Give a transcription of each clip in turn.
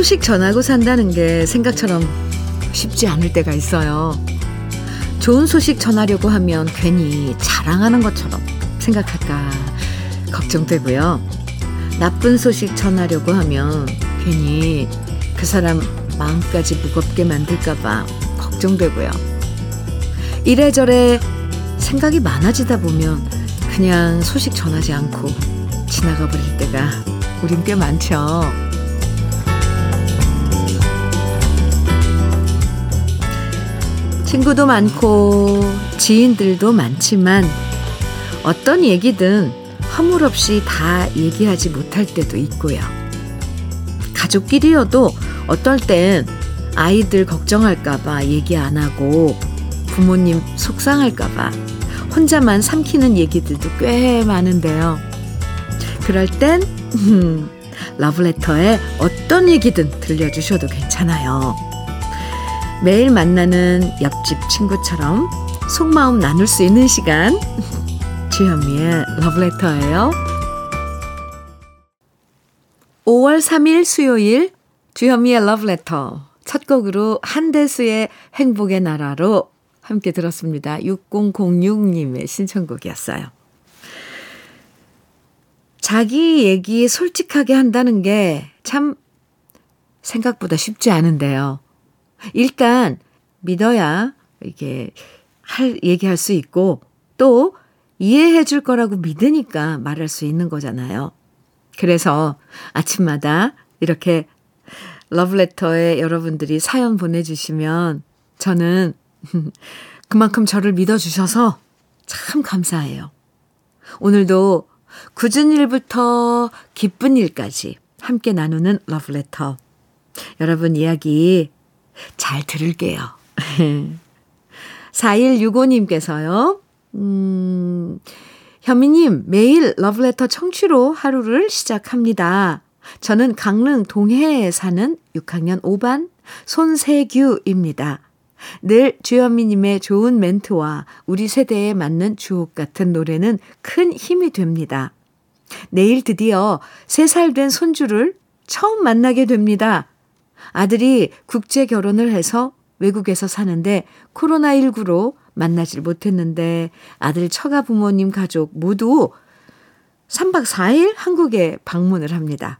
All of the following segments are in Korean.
소식 전하고 산다는 게 생각처럼 쉽지 않을 때가 있어요. 좋은 소식 전하려고 하면 괜히 자랑하는 것처럼 생각할까 걱정되고요. 나쁜 소식 전하려고 하면 괜히 그 사람 마음까지 무겁게 만들까봐 걱정되고요. 이래저래 생각이 많아지다 보면 그냥 소식 전하지 않고 지나가 버릴 때가 우린 꽤 많죠. 친구도 많고 지인들도 많지만 어떤 얘기든 허물 없이 다 얘기하지 못할 때도 있고요. 가족끼리여도 어떨 땐 아이들 걱정할까봐 얘기 안 하고 부모님 속상할까봐 혼자만 삼키는 얘기들도 꽤 많은데요. 그럴 땐 러브레터에 어떤 얘기든 들려주셔도 괜찮아요. 매일 만나는 옆집 친구처럼 속마음 나눌 수 있는 시간 주현미의 러브레터예요. 5월 3일 수요일 주현미의 러브레터 첫 곡으로 한대수의 행복의 나라로 함께 들었습니다. 6006님의 신청곡이었어요. 자기 얘기 솔직하게 한다는 게 참 생각보다 쉽지 않은데요. 일단 믿어야 이게 할 얘기할 수 있고 또 이해해 줄 거라고 믿으니까 말할 수 있는 거잖아요. 그래서 아침마다 이렇게 러브레터에 여러분들이 사연 보내주시면 저는 그만큼 저를 믿어주셔서 참 감사해요. 오늘도 굳은 일부터 기쁜 일까지 함께 나누는 러브레터. 여러분 이야기 잘 들을게요. 4165님께서요, 음, 현미님, 매일 러브레터 청취로 하루를 시작합니다. 저는 강릉 동해에 사는 6학년 5반 손세규입니다. 늘 주현미님의 좋은 멘트와 우리 세대에 맞는 주옥 같은 노래는 큰 힘이 됩니다. 내일 드디어 3살 된 손주를 처음 만나게 됩니다. 아들이 국제 결혼을 해서 외국에서 사는데 코로나19로 만나질 못했는데 아들 처가 부모님 가족 모두 3박 4일 한국에 방문을 합니다.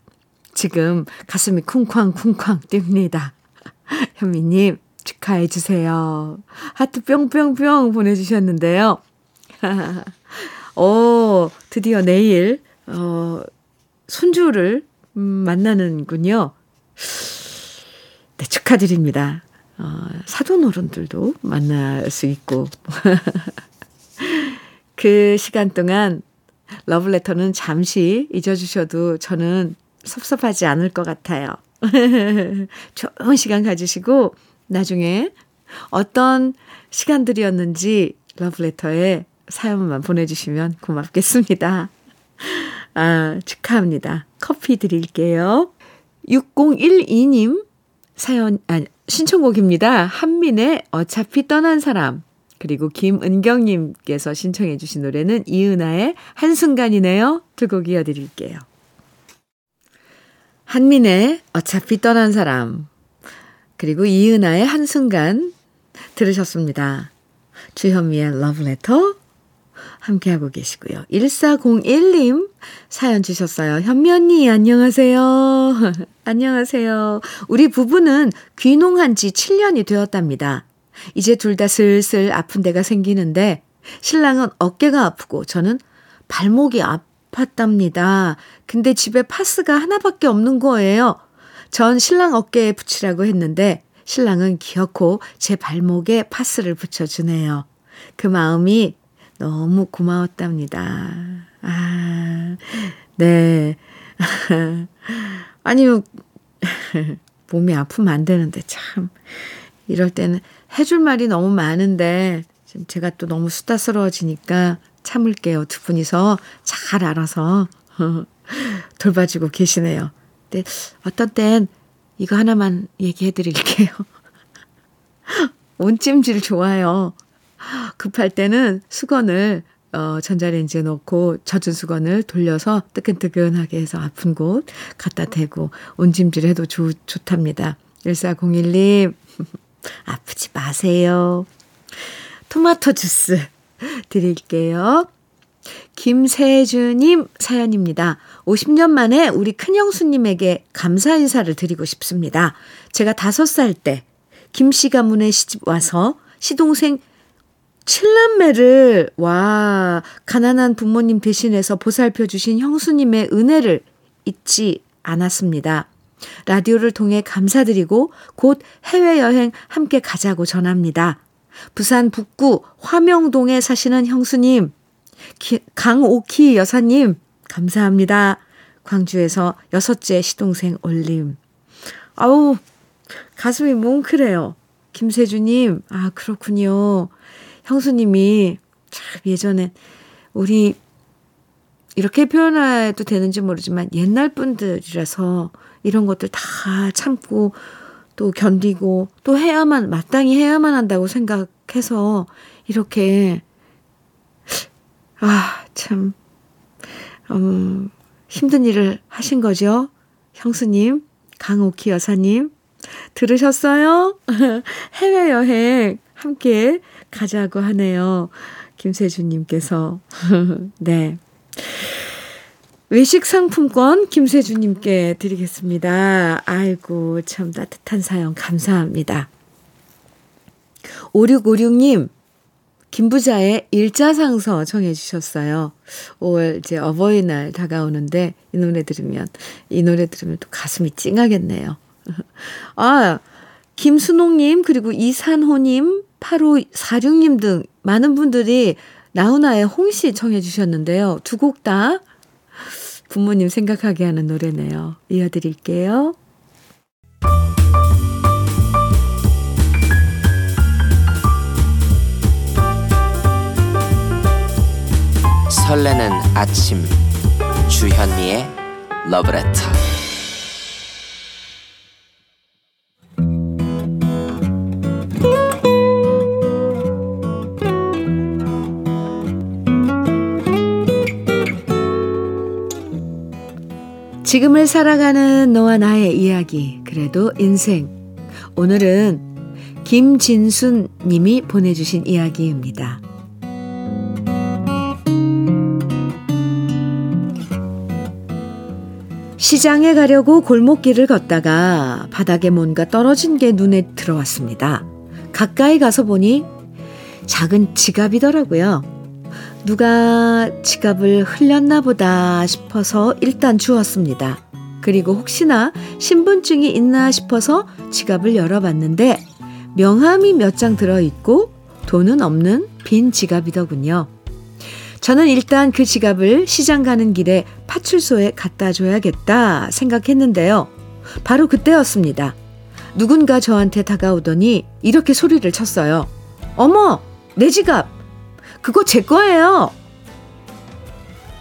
지금 가슴이 쿵쾅쿵쾅 뜁니다. 현미님, 축하해 주세요. 하트 뿅뿅뿅 보내주셨는데요. 어, 드디어 내일, 어, 손주를 음, 만나는군요. 네, 축하드립니다. 어, 사돈 어른들도 만날 수 있고. 그 시간 동안 러브레터는 잠시 잊어주셔도 저는 섭섭하지 않을 것 같아요. 좋은 시간 가지시고 나중에 어떤 시간들이었는지 러브레터에 사연만 보내주시면 고맙겠습니다. 아, 축하합니다. 커피 드릴게요. 6012님 사연, 아, 신청곡입니다. 한민의 어차피 떠난 사람. 그리고 김은경님께서 신청해 주신 노래는 이은아의 한순간이네요. 두 곡 이어드릴게요. 한민의 어차피 떠난 사람. 그리고 이은아의 한순간 들으셨습니다. 주현미의 러브레터 함께하고 계시고요. 1401님 사연 주셨어요. 현미 언니 안녕하세요. 안녕하세요. 우리 부부는 귀농한 지 7년이 되었답니다. 이제 둘 다 슬슬 아픈 데가 생기는데 신랑은 어깨가 아프고 저는 발목이 아팠답니다. 근데 집에 파스가 하나밖에 없는 거예요. 전 신랑 어깨에 붙이라고 했는데 신랑은 기어코 제 발목에 파스를 붙여주네요. 그 마음이 너무 고마웠답니다. 아, 네. 아니요. 몸이 아프면 안 되는데 참. 이럴 때는 해줄 말이 너무 많은데 지금 제가 또 너무 수다스러워지니까 참을게요. 두 분이서 잘 알아서 돌봐주고 계시네요. 근데 어떤 땐 이거 하나만 얘기해 드릴게요. 온찜질 좋아요. 급할 때는 수건을 어, 전자레인지에 넣고 젖은 수건을 돌려서 뜨끈뜨끈하게 해서 아픈 곳 갖다 대고 온찜질 해도 좋, 좋답니다. 1401님, 아프지 마세요. 토마토 주스 드릴게요. 김세주님 사연입니다. 50년 만에 우리 큰형수님에게 감사 인사를 드리고 싶습니다. 제가 5살 때 김씨 가문에 시집 와서 시동생 칠남매를 와 가난한 부모님 대신해서 보살펴 주신 형수님의 은혜를 잊지 않았습니다. 라디오를 통해 감사드리고 곧 해외여행 함께 가자고 전합니다. 부산 북구 화명동에 사시는 형수님, 기, 강오키 여사님, 감사합니다. 광주에서 여섯째 시동생 올림. 아우, 가슴이 뭉클해요. 김세주님, 아, 그렇군요. 형수님이 참 예전에 우리 이렇게 표현해도 되는지 모르지만 옛날 분들이라서 이런 것들 다 참고 또 견디고 또 해야만 마땅히 해야만 한다고 생각해서 이렇게 아참 음, 힘든 일을 하신 거죠. 형수님, 강옥희 여사님 들으셨어요? 해외 여행 함께 가자고 하네요. 김세주님께서. 네. 외식 상품권 김세주님께 드리겠습니다. 아이고, 참 따뜻한 사연 감사합니다. 5656님, 김부자의 일자상서 청해 주셨어요. 5월 이제 어버이날 다가오는데 이 노래 들으면, 이 노래 들으면 또 가슴이 찡하겠네요. 아, 김순옥님, 그리고 이산호님, 8546님 등 많은 분들이 나훈아의 홍시 청해 주셨는데요. 두 곡 다 부모님 생각하게 하는 노래네요. 이어드릴게요. 설레는 아침 주현미의 러브레터 지금을 살아가는 너와 나의 이야기, 그래도 인생. 오늘은 김진순 님이 보내주신 이야기입니다. 시장에 가려고 골목길을 걷다가 바닥에 뭔가 떨어진 게 눈에 들어왔습니다. 가까이 가서 보니 작은 지갑이더라고요. 누가 지갑을 흘렸나 보다 싶어서 일단 주웠습니다. 그리고 혹시나 신분증이 있나 싶어서 지갑을 열어봤는데 명함이 몇 장 들어있고 돈은 없는 빈 지갑이더군요. 저는 일단 그 지갑을 시장 가는 길에 파출소에 갖다 줘야겠다 생각했는데요. 바로 그때였습니다. 누군가 저한테 다가오더니 이렇게 소리를 쳤어요. 어머, 내 지갑! 그거 제 거예요.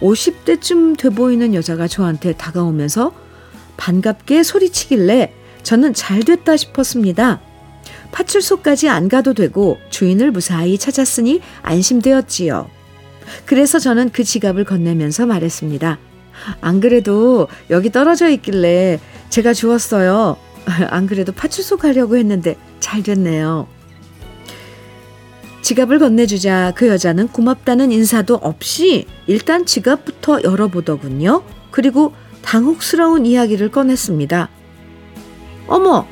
50대쯤 돼 보이는 여자가 저한테 다가오면서 반갑게 소리치길래 저는 잘 됐다 싶었습니다. 파출소까지 안 가도 되고 주인을 무사히 찾았으니 안심되었지요. 그래서 저는 그 지갑을 건네면서 말했습니다. 안 그래도 여기 떨어져 있길래 제가 주웠어요. 안 그래도 파출소 가려고 했는데 잘 됐네요. 지갑을 건네주자 그 여자는 고맙다는 인사도 없이 일단 지갑부터 열어보더군요. 그리고 당혹스러운 이야기를 꺼냈습니다. 어머,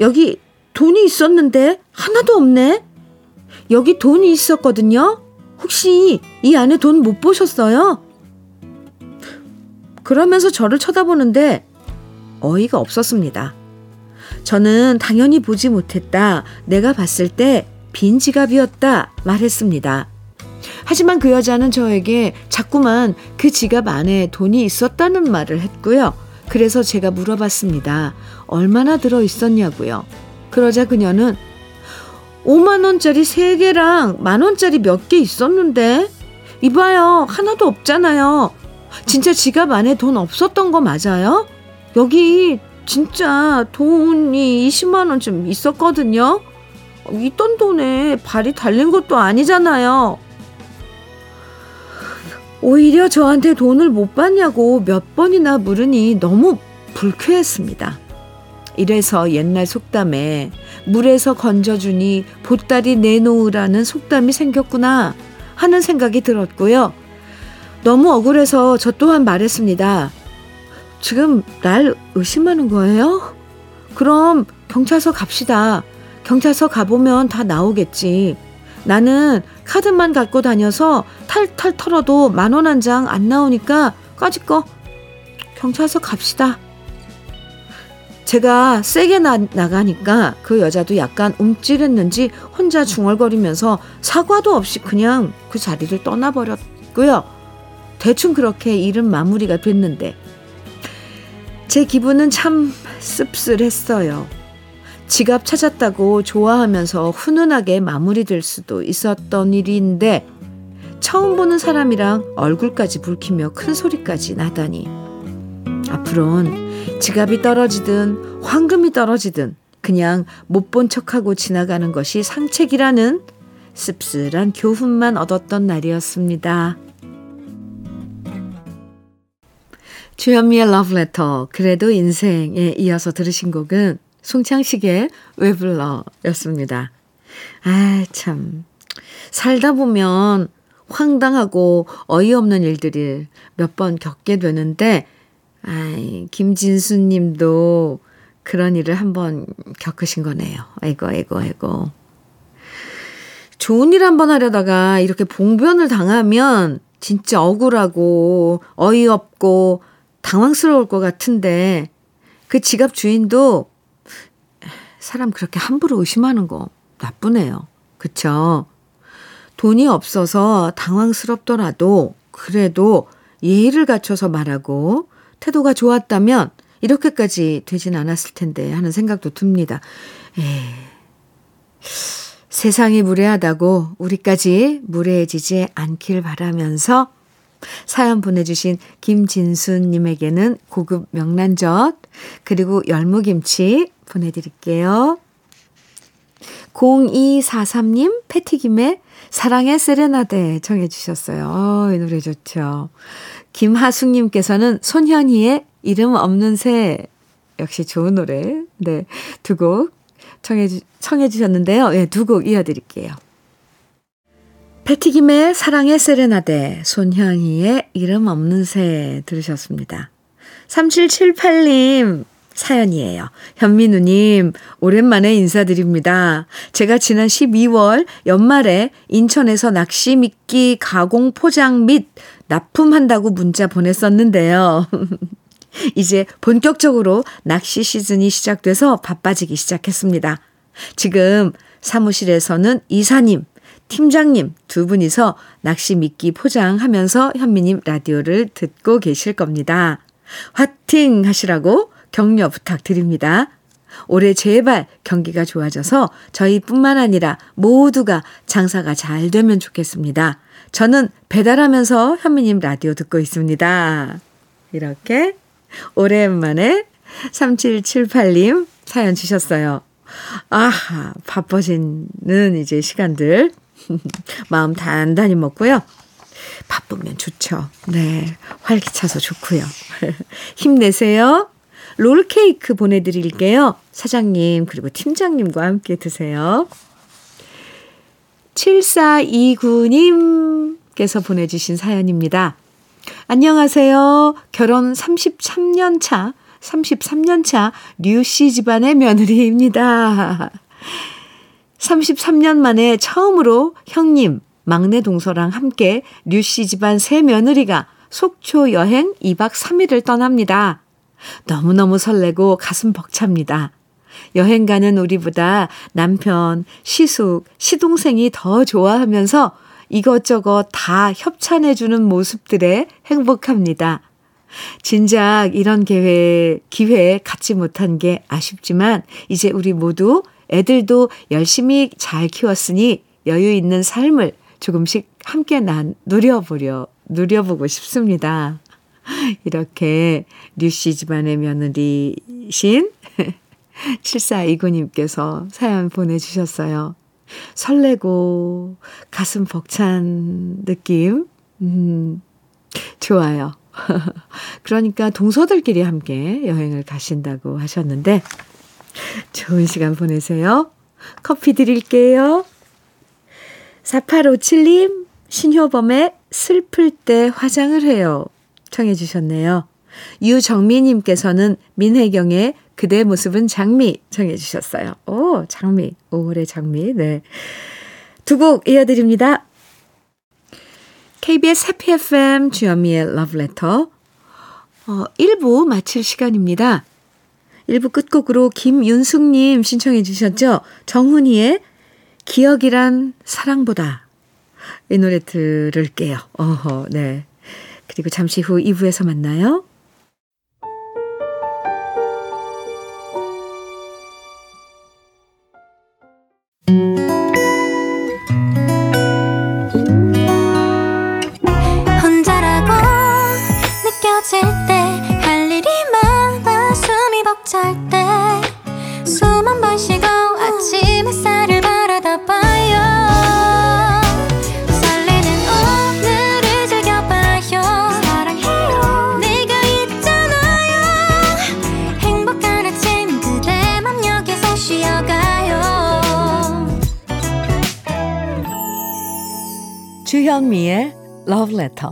여기 돈이 있었는데 하나도 없네? 여기 돈이 있었거든요? 혹시 이 안에 돈 못 보셨어요? 그러면서 저를 쳐다보는데 어이가 없었습니다. 저는 당연히 보지 못했다. 내가 봤을 때 빈 지갑이었다 말했습니다. 하지만 그 여자는 저에게 자꾸만 그 지갑 안에 돈이 있었다는 말을 했고요. 그래서 제가 물어봤습니다. 얼마나 들어 있었냐고요. 그러자 그녀는 5만원짜리 3개랑 만원짜리 몇 개 있었는데, 이봐요. 하나도 없잖아요. 진짜 지갑 안에 돈 없었던 거 맞아요? 여기 진짜 돈이 20만원 좀 있었거든요. 있던 돈에 발이 달린 것도 아니잖아요. 오히려 저한테 돈을 못 받냐고 몇 번이나 물으니 너무 불쾌했습니다. 이래서 옛날 속담에 물에서 건져주니 보따리 내놓으라는 속담이 생겼구나 하는 생각이 들었고요. 너무 억울해서 저 또한 말했습니다. 지금 날 의심하는 거예요? 그럼 경찰서 갑시다. 경찰서 가보면 다 나오겠지. 나는 카드만 갖고 다녀서 탈탈 털어도 만 원 한 장 안 나오니까 까짓 거 경찰서 갑시다. 제가 세게 나, 나가니까 그 여자도 약간 움찔했는지 혼자 중얼거리면서 사과도 없이 그냥 그 자리를 떠나버렸고요. 대충 그렇게 일은 마무리가 됐는데 제 기분은 참 씁쓸했어요. 지갑 찾았다고 좋아하면서 훈훈하게 마무리될 수도 있었던 일인데 처음 보는 사람이랑 얼굴까지 붉히며 큰 소리까지 나다니 앞으론 지갑이 떨어지든 황금이 떨어지든 그냥 못 본 척하고 지나가는 것이 상책이라는 씁쓸한 교훈만 얻었던 날이었습니다. 주현미의 러브레터 그래도 인생에 이어서 들으신 곡은 송창식의 왜 불러 였습니다. 아, 참. 살다 보면 황당하고 어이없는 일들을 몇번 겪게 되는데, 아이, 김진수 님도 그런 일을 한번 겪으신 거네요. 아이고, 아이고, 아이고. 좋은 일 한번 하려다가 이렇게 봉변을 당하면 진짜 억울하고 어이없고 당황스러울 것 같은데 그 지갑 주인도 사람 그렇게 함부로 의심하는 거 나쁘네요. 그쵸? 돈이 없어서 당황스럽더라도 그래도 예의를 갖춰서 말하고 태도가 좋았다면 이렇게까지 되진 않았을 텐데 하는 생각도 듭니다. 에이, 세상이 무례하다고 우리까지 무례해지지 않길 바라면서 사연 보내주신 김진수님에게는 고급 명란젓 그리고 열무김치 보내드릴게요. 0243님 패티김의 사랑의 세레나데 정해주셨어요. 어, 이 노래 좋죠. 김하숙님께서는 손현희의 이름 없는 새 역시 좋은 노래 네 두 곡 청해, 청해 주셨는데요. 네, 두곡 이어드릴게요. 패티김의 사랑의 세레나데, 손현희의 이름 없는 새 들으셨습니다. 3778님 사연이에요. 현민우님, 오랜만에 인사드립니다. 제가 지난 12월 연말에 인천에서 낚시 미끼 가공 포장 및 납품한다고 문자 보냈었는데요. 이제 본격적으로 낚시 시즌이 시작돼서 바빠지기 시작했습니다. 지금 사무실에서는 이사님, 팀장님 두 분이서 낚시 미끼 포장하면서 현미님 라디오를 듣고 계실 겁니다. 화팅 하시라고 격려 부탁드립니다. 올해 제발 경기가 좋아져서 저희뿐만 아니라 모두가 장사가 잘 되면 좋겠습니다. 저는 배달하면서 현미님 라디오 듣고 있습니다. 이렇게 오랜만에 3778님 사연 주셨어요. 아하, 바빠지는 이제 시간들 마음 단단히 먹고요. 바쁘면 좋죠. 네. 활기차서 좋고요. 힘내세요. 롤케이크 보내드릴게요. 사장님, 그리고 팀장님과 함께 드세요. 7429님께서 보내주신 사연입니다. 안녕하세요. 결혼 33년 차, 33년 차 류씨 집안의 며느리입니다. 33년 만에 처음으로 형님, 막내 동서랑 함께 류씨 집안 새 며느리가 속초 여행 2박 3일을 떠납니다. 너무너무 설레고 가슴 벅찹니다. 여행 가는 우리보다 남편, 시숙, 시동생이 더 좋아하면서 이것저것 다 협찬해주는 모습들에 행복합니다. 진작 이런 기회, 기회 갖지 못한 게 아쉽지만 이제 우리 모두 애들도 열심히 잘 키웠으니 여유 있는 삶을 조금씩 함께 난 누려보려, 누려보고 싶습니다. 이렇게 류씨 집안의 며느리신 7429님께서 사연 보내주셨어요. 설레고 가슴 벅찬 느낌. 음, 좋아요. 그러니까 동서들끼리 함께 여행을 가신다고 하셨는데 좋은 시간 보내세요. 커피 드릴게요. 4857님, 신효범의 슬플 때 화장을 해요. 청해 주셨네요. 유정미님께서는 민혜경의 그대 모습은 장미 청해 주셨어요. 오, 장미. 5월의 장미. 네. 두 곡 이어드립니다. KBS 해피 FM 주현미의 러브레터 어, 1부 마칠 시간입니다. 1부 끝곡으로 김윤숙님 신청해 주셨죠? 정훈이의 기억이란 사랑보다 이 노래 들을게요. 어허, 네. 그리고 잠시 후 2부에서 만나요. Love Letter.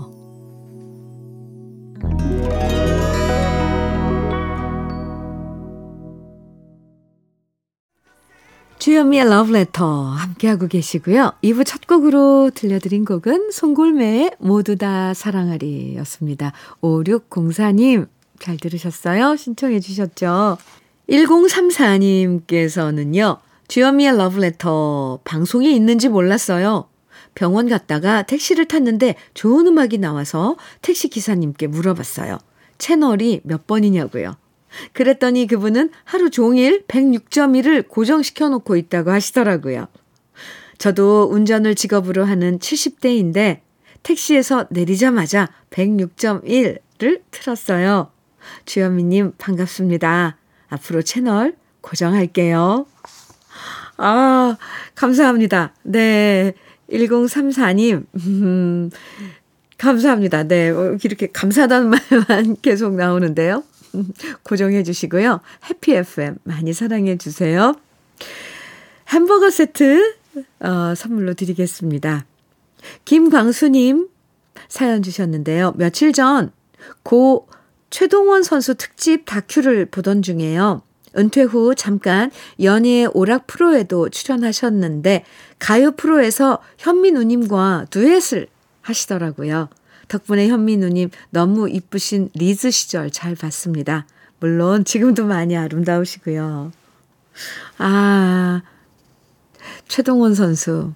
주현미의 Love Letter 함께하고 계시고요. 2부 첫 곡으로 들려드린 곡은 송골매의 모두 다 사랑하리 였습니다. 5604님 잘 들으셨어요? 신청해 주셨죠? 1034님께서는요. 주현미의 Love Letter 방송이 있는지 몰랐어요. 병원 갔다가 택시를 탔는데 좋은 음악이 나와서 택시 기사님께 물어봤어요. 채널이 몇 번이냐고요. 그랬더니 그분은 하루 종일 106.1을 고정시켜 놓고 있다고 하시더라고요. 저도 운전을 직업으로 하는 70대인데 택시에서 내리자마자 106.1를 틀었어요. 주현미님 반갑습니다. 앞으로 채널 고정할게요. 아, 감사합니다. 네. 1034님, 음, 감사합니다. 네, 어, 이렇게 감사하다는 말만 계속 나오는데요. 고정해 주시고요. 해피 FM 많이 사랑해 주세요. 햄버거 세트 어, 선물로 드리겠습니다. 김광수님 사연 주셨는데요. 며칠 전 고 최동원 선수 특집 다큐를 보던 중에요. 은퇴 후 잠깐 연예 오락 프로에도 출연하셨는데 가요 프로에서 현미 누님과 듀엣을 하시더라고요. 덕분에 현미 누님 너무 이쁘신 리즈 시절 잘 봤습니다. 물론 지금도 많이 아름다우시고요. 아, 최동원 선수.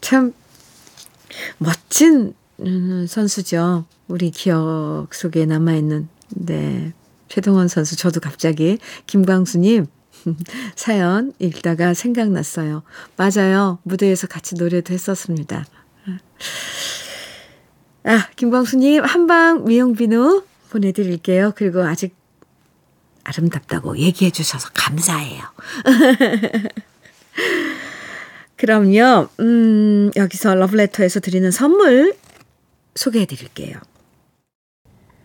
참 멋진 선수죠. 우리 기억 속에 남아있는, 네. 최동원 선수, 저도 갑자기 김광수님 사연 읽다가 생각났어요. 맞아요. 무대에서 같이 노래도 했었습니다. 아, 김광수님, 한방 미용비누 보내드릴게요. 그리고 아직 아름답다고 얘기해 주셔서 감사해요. 그럼요, 음, 여기서 러브레터에서 드리는 선물 소개해 드릴게요.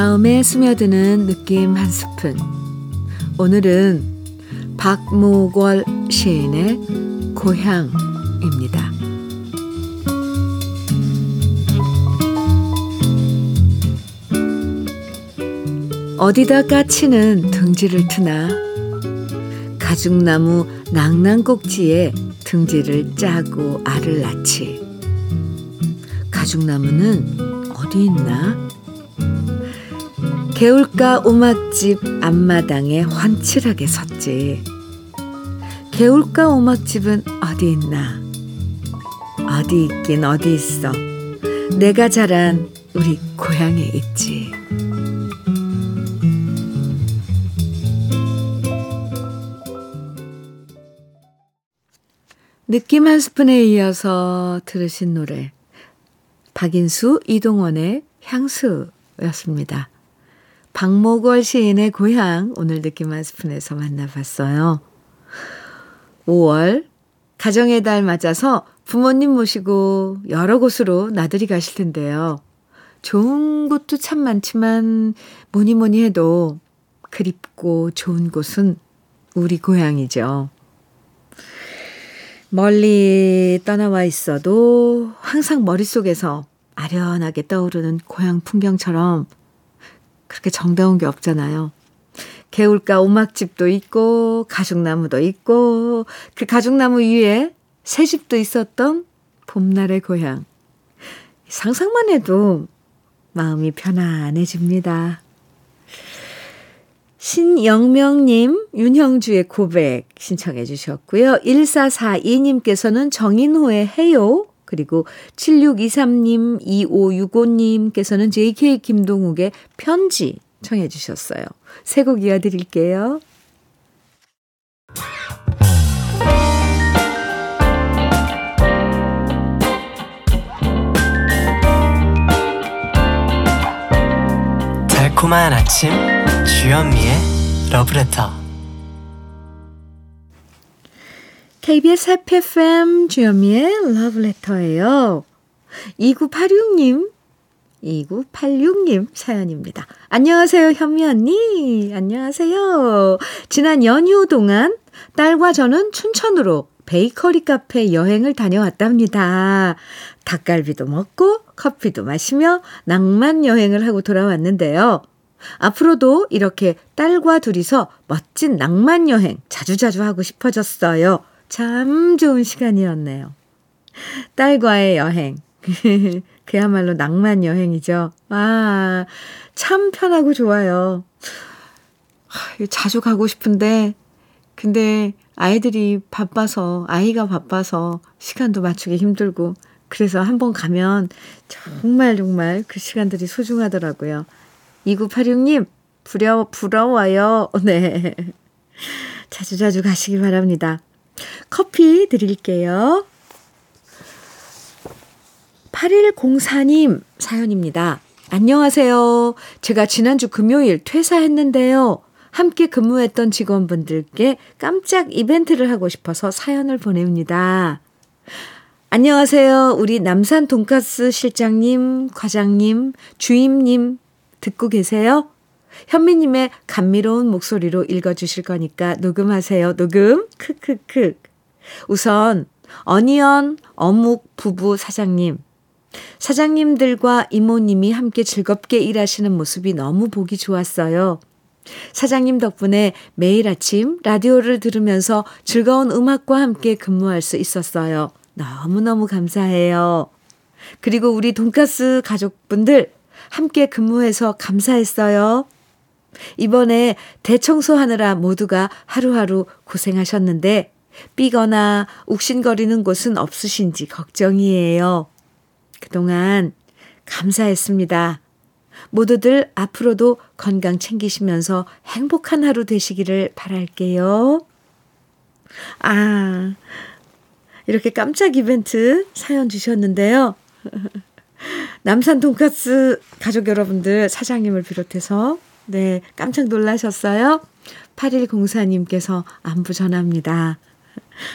마음에 스며드는 느낌 한 스푼. 오늘은 박모걸 시인의 고향입니다. 어디다 까치는 둥지를 트나 가죽나무 낭낭꼭지에 둥지를 짜고 알을 낳지. 가죽나무는 어디 있나? 개울가 오막집 앞마당에 환칠하게 섰지. 개울가 오막집은 어디 있나? 어디 있긴 어디 있어. 내가 자란 우리 고향에 있지. 느낌 한 스푼에 이어서 들으신 노래 박인수 이동원의 향수였습니다. 박모걸 시인의 고향 오늘 느낌 한 스푼에서 만나봤어요. 5월 가정의 달 맞아서 부모님 모시고 여러 곳으로 나들이 가실 텐데요. 좋은 곳도 참 많지만 뭐니 뭐니 해도 그립고 좋은 곳은 우리 고향이죠. 멀리 떠나와 있어도 항상 머릿속에서 아련하게 떠오르는 고향 풍경처럼 그렇게 정다운 게 없잖아요. 개울가 오막집도 있고 가죽나무도 있고 그 가죽나무 위에 새 집도 있었던 봄날의 고향. 상상만 해도 마음이 편안해집니다. 신영명님, 윤형주의 고백 신청해 주셨고요. 1442님께서는 정인호의 해요 그리고 7623님, 2565님께서는 JK 김동욱의 편지 청해 주셨어요. 세곡 이어드릴게요. 달콤한 아침 주현미의 러브레터 KBS 해피 FM 주현미의 러브레터예요. 2986님, 2986님 사연입니다. 안녕하세요, 현미 언니. 안녕하세요. 지난 연휴 동안 딸과 저는 춘천으로 베이커리 카페 여행을 다녀왔답니다. 닭갈비도 먹고 커피도 마시며 낭만 여행을 하고 돌아왔는데요. 앞으로도 이렇게 딸과 둘이서 멋진 낭만 여행 자주자주 하고 싶어졌어요. 참 좋은 시간이었네요. 딸과의 여행. 그야말로 낭만 여행이죠. 아, 참 편하고 좋아요. 자주 가고 싶은데, 근데 아이들이 바빠서, 아이가 바빠서 시간도 맞추기 힘들고, 그래서 한번 가면 정말 정말 그 시간들이 소중하더라고요. 2986님, 부려, 부러워요. 네. 자주자주 가시기 바랍니다. 커피 드릴게요. 8104님 사연입니다. 안녕하세요. 제가 지난주 금요일 퇴사했는데요. 함께 근무했던 직원분들께 깜짝 이벤트를 하고 싶어서 사연을 보냅니다. 안녕하세요. 우리 남산 돈가스 실장님, 과장님, 주임님 듣고 계세요? 현미님의 감미로운 목소리로 읽어주실 거니까 녹음하세요. 녹음. 크크크. 우선 어니언 어묵 부부 사장님. 사장님들과 이모님이 함께 즐겁게 일하시는 모습이 너무 보기 좋았어요. 사장님 덕분에 매일 아침 라디오를 들으면서 즐거운 음악과 함께 근무할 수 있었어요. 너무너무 감사해요. 그리고 우리 돈가스 가족분들 함께 근무해서 감사했어요. 이번에 대청소하느라 모두가 하루하루 고생하셨는데 삐거나 욱신거리는 곳은 없으신지 걱정이에요. 그동안 감사했습니다. 모두들 앞으로도 건강 챙기시면서 행복한 하루 되시기를 바랄게요. 아, 이렇게 깜짝 이벤트 사연 주셨는데요. 남산 돈가스 가족 여러분들 사장님을 비롯해서 네, 깜짝 놀라셨어요? 8104님께서 안부 전합니다.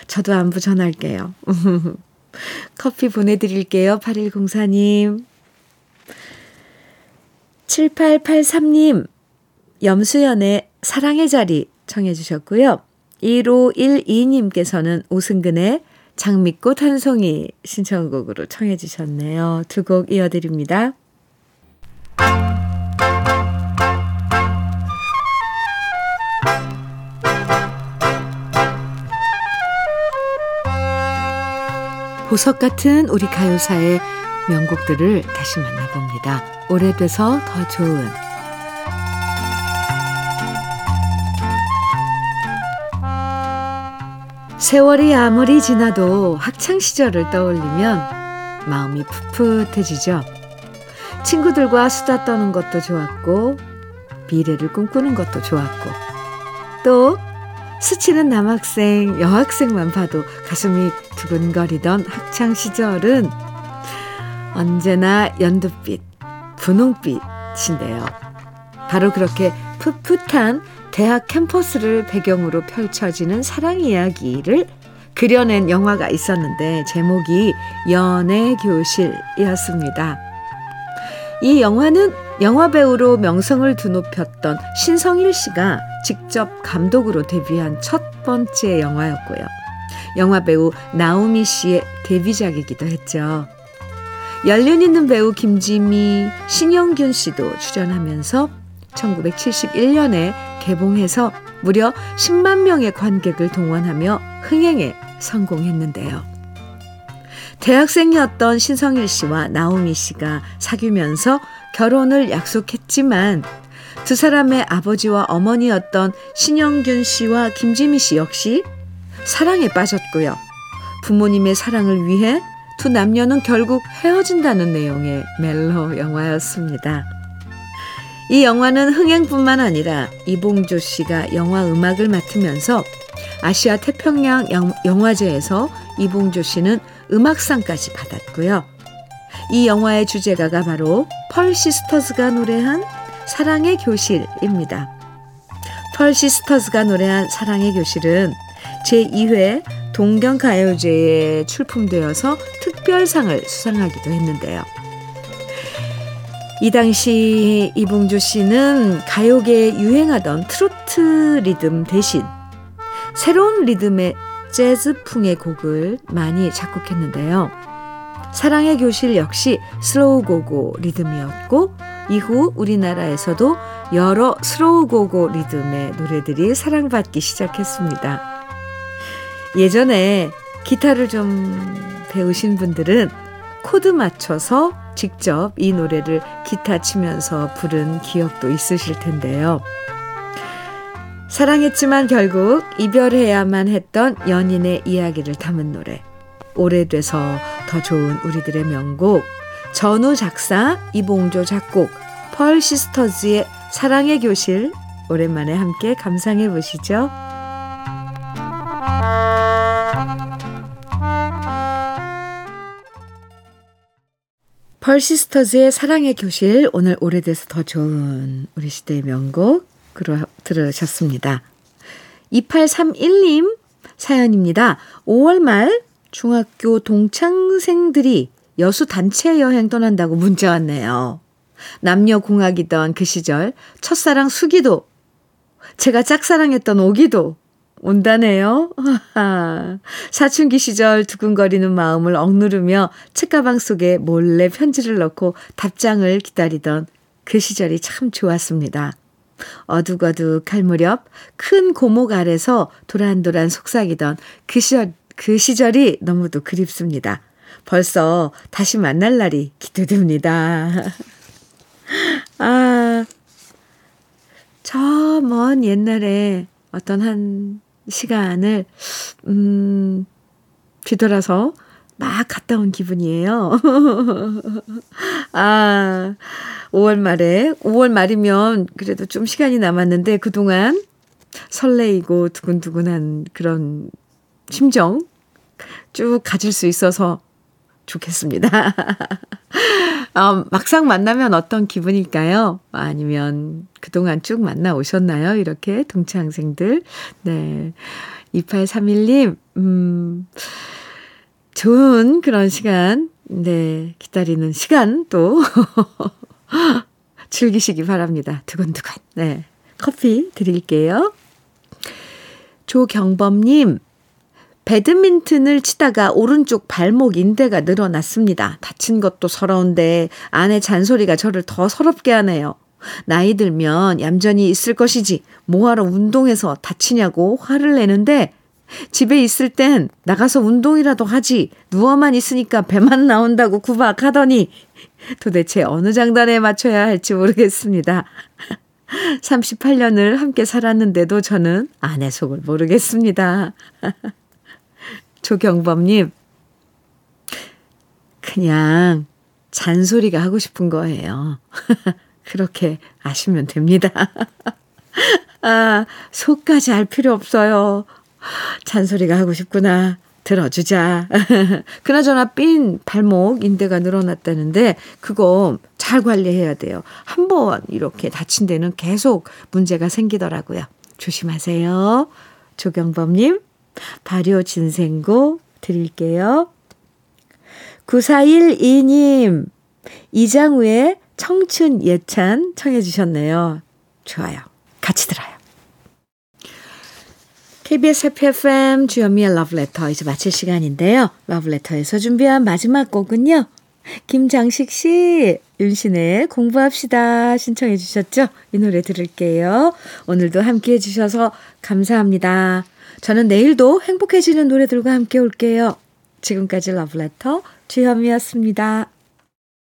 저도 안부 전할게요. 커피 보내드릴게요. 8104님. 7883님, 염수연의 사랑의 자리 청해주셨고요. 1512님께서는 오승근의 장미꽃 한 송이 신청곡으로 청해주셨네요. 두 곡 이어드립니다. 보석 같은 우리 가요사의 명곡들을 다시 만나봅니다. 오래돼서 더 좋은 세월이 아무리 지나도 학창 시절을 떠올리면 마음이 풋풋해지죠. 친구들과 수다 떠는 것도 좋았고 미래를 꿈꾸는 것도 좋았고 또 스치는 남학생, 여학생만 봐도 가슴이 두근거리던 학창 시절은 언제나 연두빛, 분홍빛인데요. 바로 그렇게 풋풋한 대학 캠퍼스를 배경으로 펼쳐지는 사랑 이야기를 그려낸 영화가 있었는데 제목이 연애교실이었습니다. 이 영화는 영화배우로 명성을 드높였던 신성일 씨가 직접 감독으로 데뷔한 첫 번째 영화였고요. 영화 배우 나우미 씨의 데뷔작이기도 했죠. 연륜 있는 배우 김지미, 신영균 씨도 출연하면서 1971년에 개봉해서 무려 10만 명의 관객을 동원하며 흥행에 성공했는데요. 대학생이었던 신성일 씨와 나오미 씨가 사귀면서 결혼을 약속했지만 두 사람의 아버지와 어머니였던 신영균 씨와 김지미 씨 역시 사랑에 빠졌고요. 부모님의 사랑을 위해 두 남녀는 결국 헤어진다는 내용의 멜로 영화였습니다. 이 영화는 흥행뿐만 아니라 이봉조 씨가 영화 음악을 맡으면서 아시아 태평양 영화제에서 이봉조 씨는 음악상까지 받았고요. 이 영화의 주제가가 바로 펄 시스터즈가 노래한 사랑의 교실입니다. 펄 시스터즈가 노래한 사랑의 교실은 제2회 동경가요제에 출품되어서 특별상을 수상하기도 했는데요. 이 당시 이봉조 씨는 가요계에 유행하던 트로트 리듬 대신 새로운 리듬의 재즈풍의 곡을 많이 작곡했는데요. 사랑의 교실 역시 슬로우 고고 리듬이었고 이후 우리나라에서도 여러 슬로우 고고 리듬의 노래들이 사랑받기 시작했습니다. 예전에 기타를 좀 배우신 분들은 코드 맞춰서 직접 이 노래를 기타 치면서 부른 기억도 있으실 텐데요. 사랑했지만 결국 이별해야만 했던 연인의 이야기를 담은 노래. 오래돼서 더 좋은 우리들의 명곡. 전우 작사, 이봉조 작곡, 펄 시스터즈의 사랑의 교실. 오랜만에 함께 감상해 보시죠. 펄 시스터즈의 사랑의 교실 오늘 오래돼서 더 좋은 우리 시대의 명곡으로 들으셨습니다. 2831님 사연입니다. 5월 말 중학교 동창생들이 여수 단체 여행 떠난다고 문자 왔네요. 남녀 공학이던 그 시절 첫사랑 수기도 제가 짝사랑했던 오기도 온다네요. 사춘기 시절 두근거리는 마음을 억누르며 책가방 속에 몰래 편지를 넣고 답장을 기다리던 그 시절이 참 좋았습니다. 어둑어둑할 무렵 큰 고목 아래서 도란도란 속삭이던 그 시절, 그 시절이 너무도 그립습니다. 벌써 다시 만날 날이 기대됩니다. 아, 저 먼 옛날에 어떤 한 시간을, 음, 뒤돌아서 막 갔다 온 기분이에요. 아, 5월 말에, 5월 말이면 그래도 좀 시간이 남았는데 그동안 설레이고 두근두근한 그런 심정 쭉 가질 수 있어서 좋겠습니다. 어, 막상 만나면 어떤 기분일까요? 아니면 그동안 쭉 만나 오셨나요? 이렇게 동창생들. 네. 2831님, 음, 좋은 그런 시간, 네, 기다리는 시간 또 즐기시기 바랍니다. 두근두근. 네. 커피 드릴게요. 조경범님, 배드민턴을 치다가 오른쪽 발목 인대가 늘어났습니다. 다친 것도 서러운데 아내 잔소리가 저를 더 서럽게 하네요. 나이 들면 얌전히 있을 것이지 뭐하러 운동해서 다치냐고 화를 내는데 집에 있을 땐 나가서 운동이라도 하지 누워만 있으니까 배만 나온다고 구박하더니 도대체 어느 장단에 맞춰야 할지 모르겠습니다. 38년을 함께 살았는데도 저는 아내 속을 모르겠습니다. 조경범님, 그냥 잔소리가 하고 싶은 거예요. 그렇게 아시면 됩니다. 아, 속까지 알 필요 없어요. 잔소리가 하고 싶구나. 들어주자. 그나저나 삔 발목 인대가 늘어났다는데 그거 잘 관리해야 돼요. 한 번 이렇게 다친 데는 계속 문제가 생기더라고요. 조심하세요. 조경범님. 발효 진생고 드릴게요. 9412님, 이장우의 청춘 예찬 청해 주셨네요. 좋아요. 같이 들어요. KBS 해피 FM 주현미의 러브레터 이제 마칠 시간인데요. 러브레터에서 준비한 마지막 곡은요. 김장식 씨, 윤신의 공부합시다 신청해 주셨죠? 이 노래 들을게요. 오늘도 함께 해주셔서 감사합니다. 저는 내일도 행복해지는 노래들과 함께 올게요. 지금까지 러브레터 주현미였습니다.